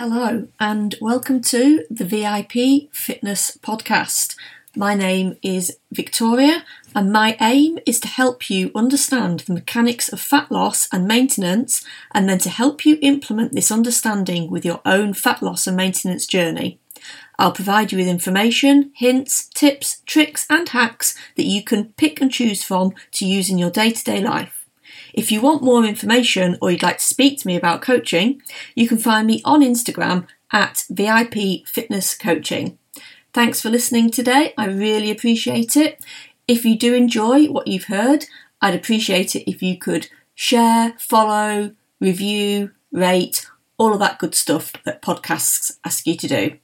Hello, and welcome to the VIP Fitness Podcast. My name is Victoria, and my aim is to help you understand the mechanics of fat loss and maintenance, and then to help you implement this understanding with your own fat loss and maintenance journey. I'll provide you with information, hints, tips, tricks, and hacks that you can pick and choose from to use in your day to day life. If you want more information or you'd like to speak to me about coaching, you can find me on Instagram at VIP Fitness Coaching. Thanks for listening today. I really appreciate it. If you do enjoy what you've heard, I'd appreciate it if you could share, follow, review, rate, all of that good stuff that podcasts ask you to do.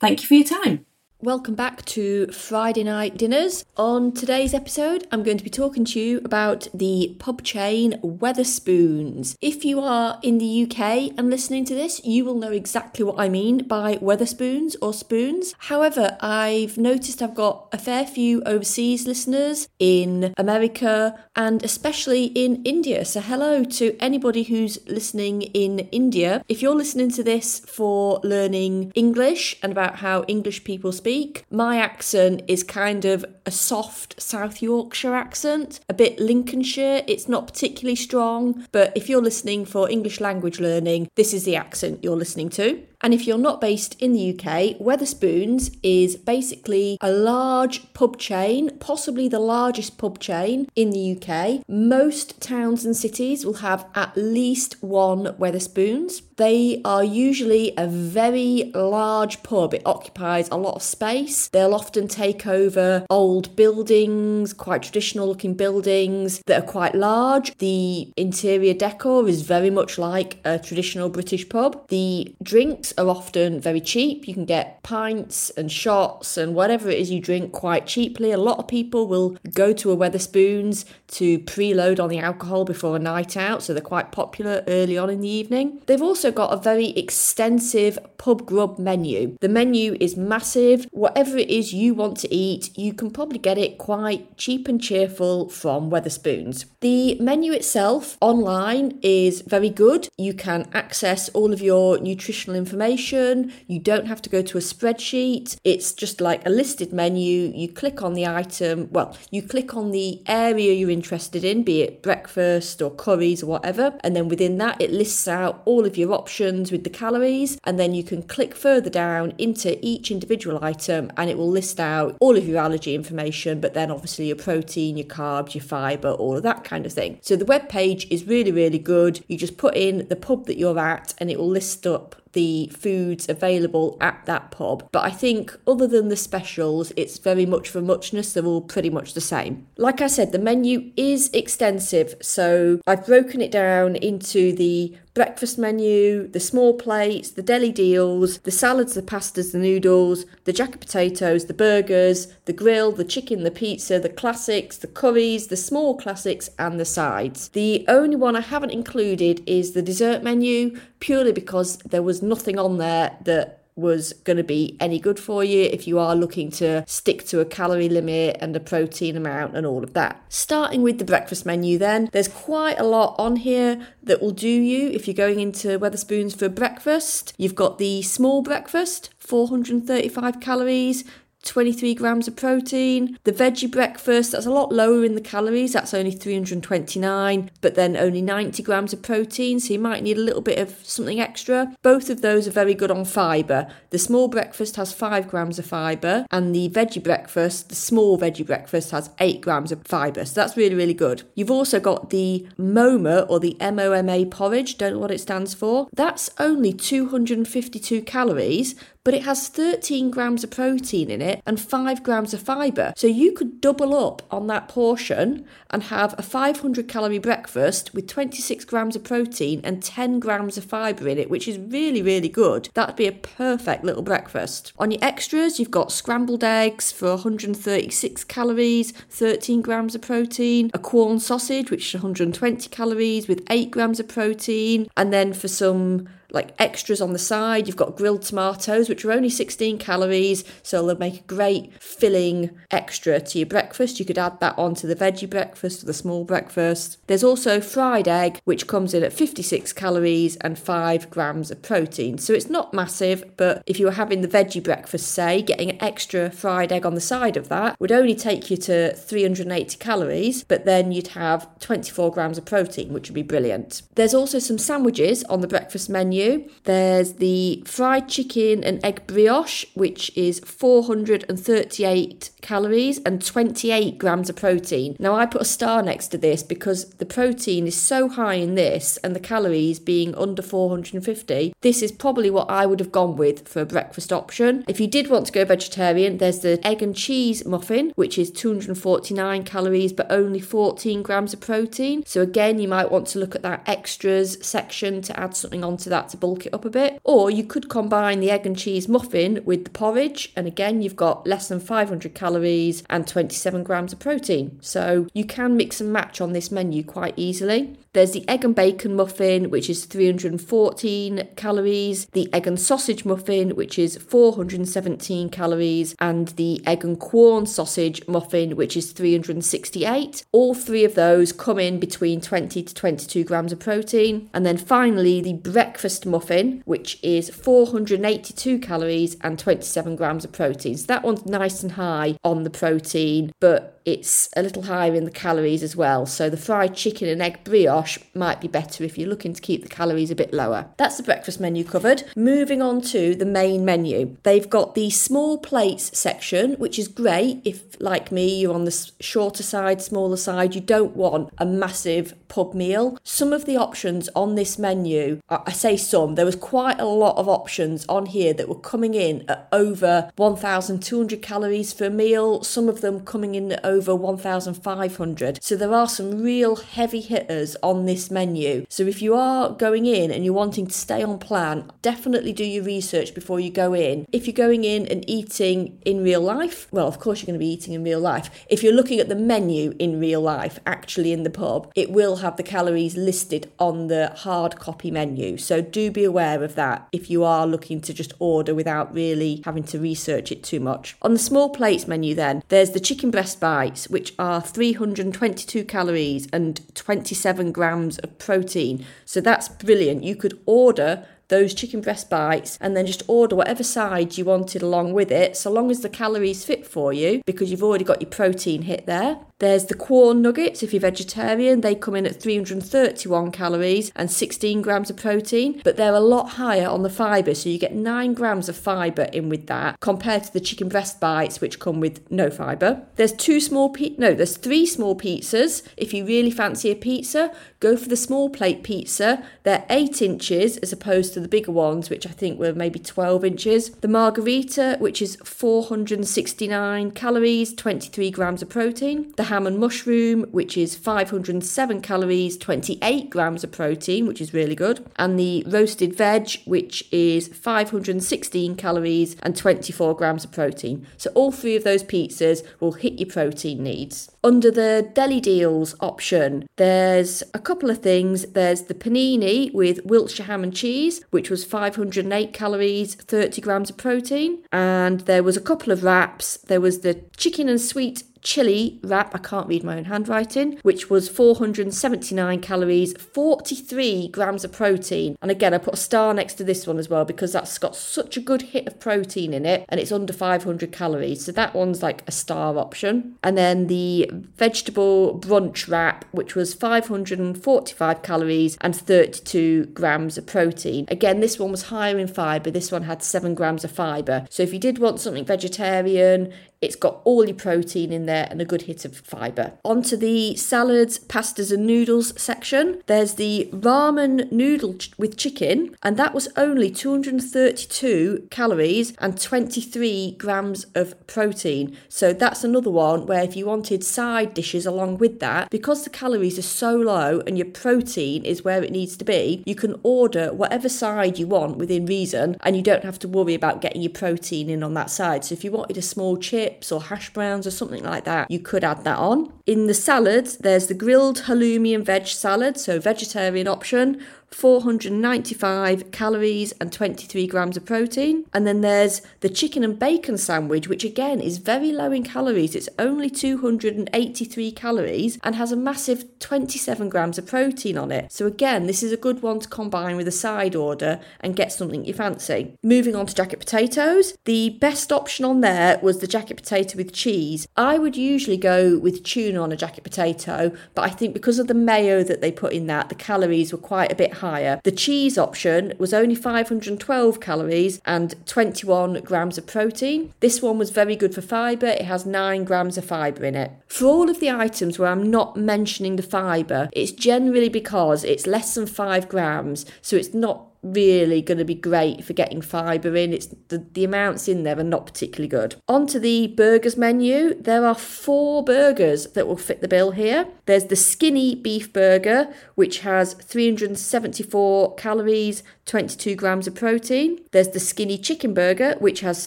Thank you for your time. Welcome back to Friday Night Dinners. On today's episode, I'm going to be talking to you about the pub chain Wetherspoons. If you are in the UK and listening to this, you will know exactly what I mean by Wetherspoons or spoons. However, I've noticed I've got a fair few overseas listeners in America and especially in India. So, hello to anybody who's listening in India. If you're listening to this for learning English and about how English people speak, speak. My accent is kind of a soft South Yorkshire accent, a bit Lincolnshire. It's not particularly strong, but if you're listening for English language learning, this is the accent you're listening to. And if you're not based in the UK, Wetherspoons is basically a large pub chain, possibly the largest pub chain in the UK. Most towns and cities will have at least one Wetherspoons. They are usually a very large pub. It occupies a lot of space. They'll often take over old buildings, quite traditional looking buildings that are quite large. The interior decor is very much like a traditional British pub. The drinks are often very cheap. You can get pints and shots and whatever it is you drink quite cheaply. A lot of people will go to a Wetherspoons to preload on the alcohol before a night out, so they're quite popular early on in the evening. They've also got a very extensive pub grub menu. The menu is massive. Whatever it is you want to eat, you can probably get it quite cheap and cheerful from Wetherspoons. The menu itself online is very good. You can access all of your nutritional information You don't have to go to a spreadsheet. It's just like a listed menu. You click on the item, well, you click on the area you're interested in, be it breakfast or curries or whatever. And then within that, it lists out all of your options with the calories. And then you can click further down into each individual item and it will list out all of your allergy information, but then obviously your protein, your carbs, your fiber, all of that kind of thing. So the web page is really, really good. You just put in the pub that you're at and it will list up the foods available at that pub. But I think, other than the specials, it's very much for muchness, they're all pretty much the same. Like I said, the menu is extensive, so I've broken it down into the breakfast menu, the small plates, the deli deals, the salads, the pastas, the noodles, the jacket potatoes, the burgers, the grill, the chicken, the pizza, the classics, the curries, the small classics, and the sides. The only one I haven't included is the dessert menu, purely because there was nothing on there that was going to be any good for you if you are looking to stick to a calorie limit and a protein amount and all of that. Starting with the breakfast menu, then, there's quite a lot on here that will do you if you're going into Wetherspoons for breakfast. You've got the small breakfast, 435 calories, 23 grams of protein. The veggie breakfast, that's a lot lower in the calories, that's only 329, but then only 90 grams of protein, so you might need a little bit of something extra. Both of those are very good on fibre. The small breakfast has 5 grams of fibre, and the veggie breakfast, the small veggie breakfast, has 8 grams of fibre, so that's really, really good. You've also got the MOMA or the MOMA porridge, don't know what it stands for. That's only 252 calories, but it has 13 grams of protein in it and 5 grams of fibre. So you could double up on that portion and have a 500 calorie breakfast with 26 grams of protein and 10 grams of fibre in it, which is really, really good. That'd be a perfect little breakfast. On your extras, you've got scrambled eggs for 136 calories, 13 grams of protein, a Quorn sausage, which is 120 calories with 8 grams of protein, and then for some like extras on the side. You've got grilled tomatoes, which are only 16 calories, so they'll make a great filling extra to your breakfast. You could add that on to the veggie breakfast or the small breakfast. There's also fried egg, which comes in at 56 calories and 5 grams of protein. So it's not massive, but if you were having the veggie breakfast, say, getting an extra fried egg on the side of that would only take you to 380 calories, but then you'd have 24 grams of protein, which would be brilliant. There's also some sandwiches on the breakfast menu. There's the fried chicken and egg brioche, which is 438 calories and 28 grams of protein. Now, I put a star next to this because the protein is so high in this and the calories being under 450. This is probably what I would have gone with for a breakfast option. If you did want to go vegetarian, there's the egg and cheese muffin, which is 249 calories but only 14 grams of protein. So, again, you might want to look at that extras section to add something onto that to bulk it up a bit. Or you could combine the egg and cheese muffin with the porridge, and again, you've got less than 500 calories and 27 grams of protein. So, you can mix and match on this menu quite easily. There's the egg and bacon muffin, which is 314 calories, the egg and sausage muffin, which is 417 calories, and the egg and Quorn sausage muffin, which is 368. All three of those come in between 20 to 22 grams of protein. And then finally, the breakfast muffin, which is 482 calories and 27 grams of protein. So that one's nice and high on the protein, but it's a little higher in the calories as well. So the fried chicken and egg brioche might be better if you're looking to keep the calories a bit lower. That's the breakfast menu covered. Moving on to the main menu. They've got the small plates section, which is great if, like me, you're on the shorter side, smaller side, you don't want a massive pub meal. Some of the options on this menu, I say some, there was quite a lot of options on here that were coming in at over 1,200 calories for a meal, some of them coming in at over 1,500. So there are some real heavy hitters on this menu. So if you are going in and you're wanting to stay on plan, definitely do your research before you go in. If you're going in and eating in real life, well, of course you're going to be eating in real life. If you're looking at the menu in real life, actually in the pub, it will have the calories listed on the hard copy menu. So do be aware of that if you are looking to just order without really having to research it too much. On the small plates menu, then, there's the chicken breast bites, which are 322 calories and 27 grams of protein. So that's brilliant. You could order those chicken breast bites and then just order whatever side you wanted along with it, so long as the calories fit for you, because you've already got your protein hit there. There's the Quorn nuggets if you're vegetarian. They come in at 331 calories and 16 grams of protein, but they're a lot higher on the fibre, so you get 9 grams of fibre in with that compared to the chicken breast bites, which come with no fibre. There's two small pe- no, there's three small pizzas. If you really fancy a pizza, go for the small plate pizza. They're 8 inches as opposed to the bigger ones, which I think were maybe 12 inches. The margarita, which is 469 calories, 23 grams of protein. The ham and mushroom, which is 507 calories, 28 grams of protein, which is really good, and the roasted veg, which is 516 calories and 24 grams of protein. So all three of those pizzas will hit your protein needs. Under the deli deals option, there's a couple of things. There's the panini with Wiltshire ham and cheese, which was 508 calories, 30 grams of protein, and there was a couple of wraps. There was the chicken and sweet chili wrap, I can't read my own handwriting, which was 479 calories, 43 grams of protein. And again, I put a star next to this one as well because that's got such a good hit of protein in it and it's under 500 calories. So that one's like a star option. And then the vegetable brunch wrap, which was 545 calories and 32 grams of protein. Again, this one was higher in fibre. This one had 7 grams of fibre. So if you did want something vegetarian, it's got all your protein in there and a good hit of fibre. Onto the salads, pastas, and noodles section. There's the ramen noodle ch- with chicken, and that was only 232 calories and 23 grams of protein. So that's another one where if you wanted side dishes along with that, because the calories are so low and your protein is where it needs to be, you can order whatever side you want within reason, and you don't have to worry about getting your protein in on that side. So if you wanted a small chip, chips or hash browns or something like that, you could add that on. In the salads, there's the grilled halloumi and veg salad, so vegetarian option, 495 calories and 23 grams of protein. And then there's the chicken and bacon sandwich, which again is very low in calories. It's only 283 calories and has a massive 27 grams of protein on it. So again, this is a good one to combine with a side order and get something you fancy. Moving on to jacket potatoes, the best option on there was the jacket potato with cheese. I would usually go with tuna on a jacket potato, but I think because of the mayo that they put in that, the calories were quite a bit higher. The cheese option was only 512 calories and 21 grams of protein. This one was very good for fibre, it has 9 grams of fibre in it. For all of the items where I'm not mentioning the fibre, it's generally because it's less than 5 grams, so it's not really going to be great for getting fibre in. It's the, the amounts in there are not particularly good. Onto the burgers menu. There are four burgers that will fit the bill here. There's the skinny beef burger, which has 374 calories, 22 grams of protein. There's the skinny chicken burger, which has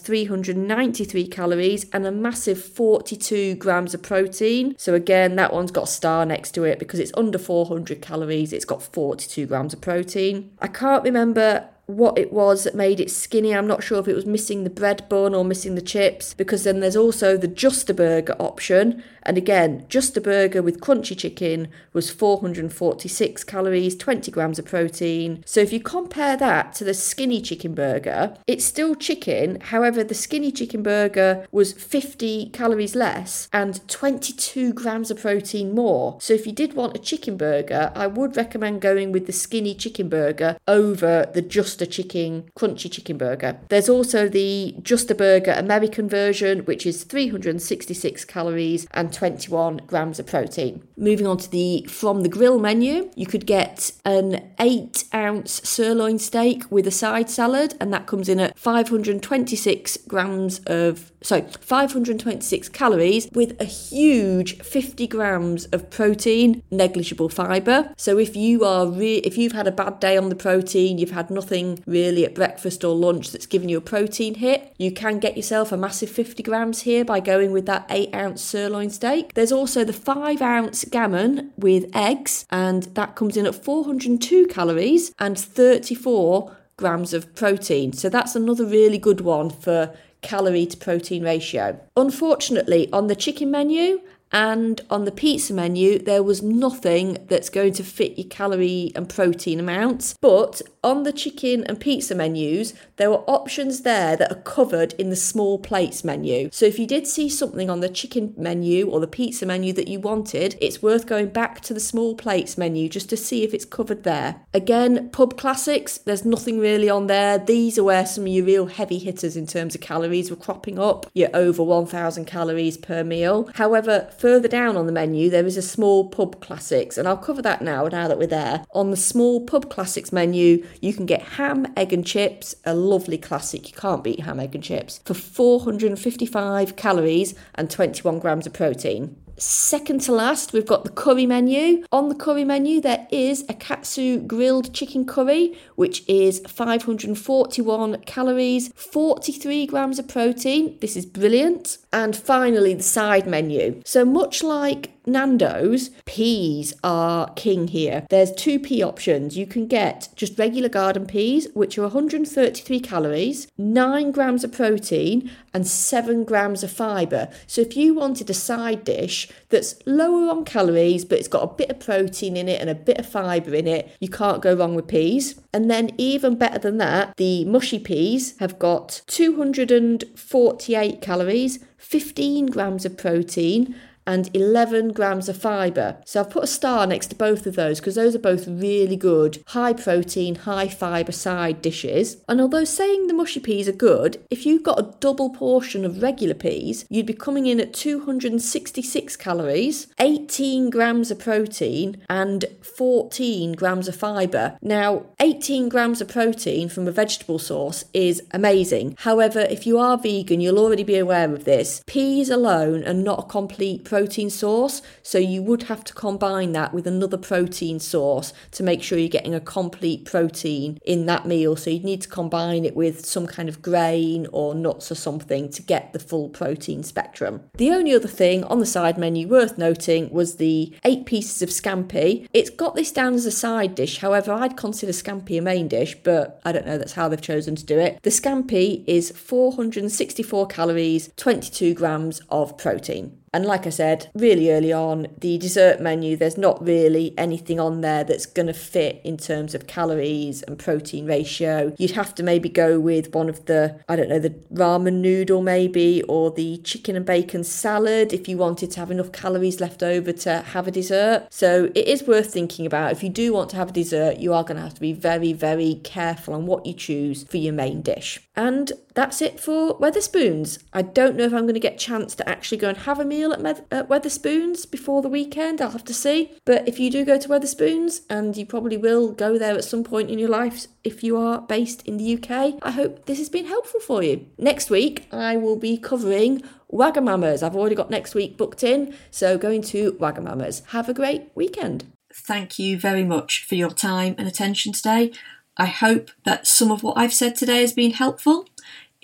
393 calories and a massive 42 grams of protein. So again, that one's got a star next to it because it's under 400 calories. It's got 42 grams of protein. I can't remember what it was that made it skinny. I'm not sure if it was missing the bread bun or missing the chips, because then there's also the Just a Burger option. And again, Just a Burger with crunchy chicken was 446 calories, 20 grams of protein. So if you compare that to the skinny chicken burger, it's still chicken. However, the skinny chicken burger was 50 calories less and 22 grams of protein more. So if you did want a chicken burger, I would recommend going with the skinny chicken burger over the Just just a chicken, crunchy chicken burger. There's also the Just a Burger American version, which is 366 calories and 21 grams of protein. Moving on to the From the Grill menu, you could get an 8 ounce sirloin steak with a side salad, and that comes in at 526 grams of so 526 calories with a huge 50 grams of protein, negligible fiber. So if you are re- if you've had a bad day on the protein, you've had nothing really at breakfast or lunch that's giving you a protein hit, you can get yourself a massive 50 grams here by going with that 8 ounce sirloin steak. There's also the 5 ounce gammon with eggs, and that comes in at 402 calories and 34 grams of protein. So that's another really good one for calorie to protein ratio. Unfortunately, on the chicken menu, and on the pizza menu, there was nothing that's going to fit your calorie and protein amounts. But on the chicken and pizza menus, there were options there that are covered in the small plates menu. So if you did see something on the chicken menu or the pizza menu that you wanted, it's worth going back to the small plates menu just to see if it's covered there. Again, pub classics, there's nothing really on there. These are where some of your real heavy hitters in terms of calories were cropping up. You're over 1,000 calories per meal. However, further down on the menu, there is a small pub classics, and I'll cover that now, now that we're there. On the small pub classics menu, you can get ham, egg, and chips, a lovely classic. You can't beat ham, egg, and chips, for 455 calories and 21 grams of protein. Second to last, we've got the curry menu. On the curry menu, there is a katsu grilled chicken curry, which is 541 calories, 43 grams of protein. This is brilliant. And finally, the side menu. So, much like Nando's, peas are king here. There's two pea options. You can get just regular garden peas, which are 133 calories, 9 grams of protein, and 7 grams of fibre. So if you wanted a side dish that's lower on calories, but it's got a bit of protein in it and a bit of fibre in it, you can't go wrong with peas. And then, even better than that, the mushy peas have got 248 calories, 15 grams of protein, and 11 grams of fibre. So I've put a star next to both of those because those are both really good, high protein, high fibre side dishes. And although saying the mushy peas are good, if you've got a double portion of regular peas, you'd be coming in at 266 calories, 18 grams of protein, and 14 grams of fibre. Now, 18 grams of protein from a vegetable source is amazing. However, if you are vegan, you'll already be aware of this. Peas alone are not a complete protein source. So you would have to combine that with another protein source to make sure you're getting a complete protein in that meal. So you'd need to combine it with some kind of grain or nuts or something to get the full protein spectrum. The only other thing on the side menu worth noting was the eight pieces of scampi. It's got this down as a side dish, however, I'd consider scampi a main dish, but I don't know, that's how they've chosen to do it. The scampi is 464 calories, 22 grams of protein. And like I said really early on, the dessert menu, there's not really anything on there that's going to fit in terms of calories and protein ratio. You'd have to maybe go with one of the, I don't know, the ramen noodle maybe, or the chicken and bacon salad if you wanted to have enough calories left over to have a dessert. So it is worth thinking about. If you do want to have a dessert, you are going to have to be very, very careful on what you choose for your main dish. And that's it for Wetherspoons. I don't know if I'm going to get a chance to actually go and have a meal at, Med- at Wetherspoons before the weekend. I'll have to see. But if you do go to Wetherspoons, and you probably will go there at some point in your life if you are based in the UK, I hope this has been helpful for you. Next week, I will be covering Wagamama's. I've already got next week booked in, so going to Wagamama's. Have a great weekend. Thank you very much for your time and attention today. I hope that some of what I've said today has been helpful.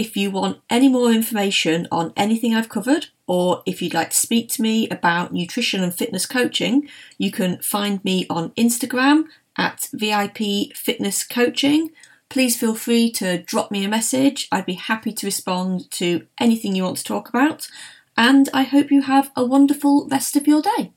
If you want any more information on anything I've covered, or if you'd like to speak to me about nutrition and fitness coaching, you can find me on Instagram at VIP Fitness Coaching. Please feel free to drop me a message. I'd be happy to respond to anything you want to talk about. And I hope you have a wonderful rest of your day.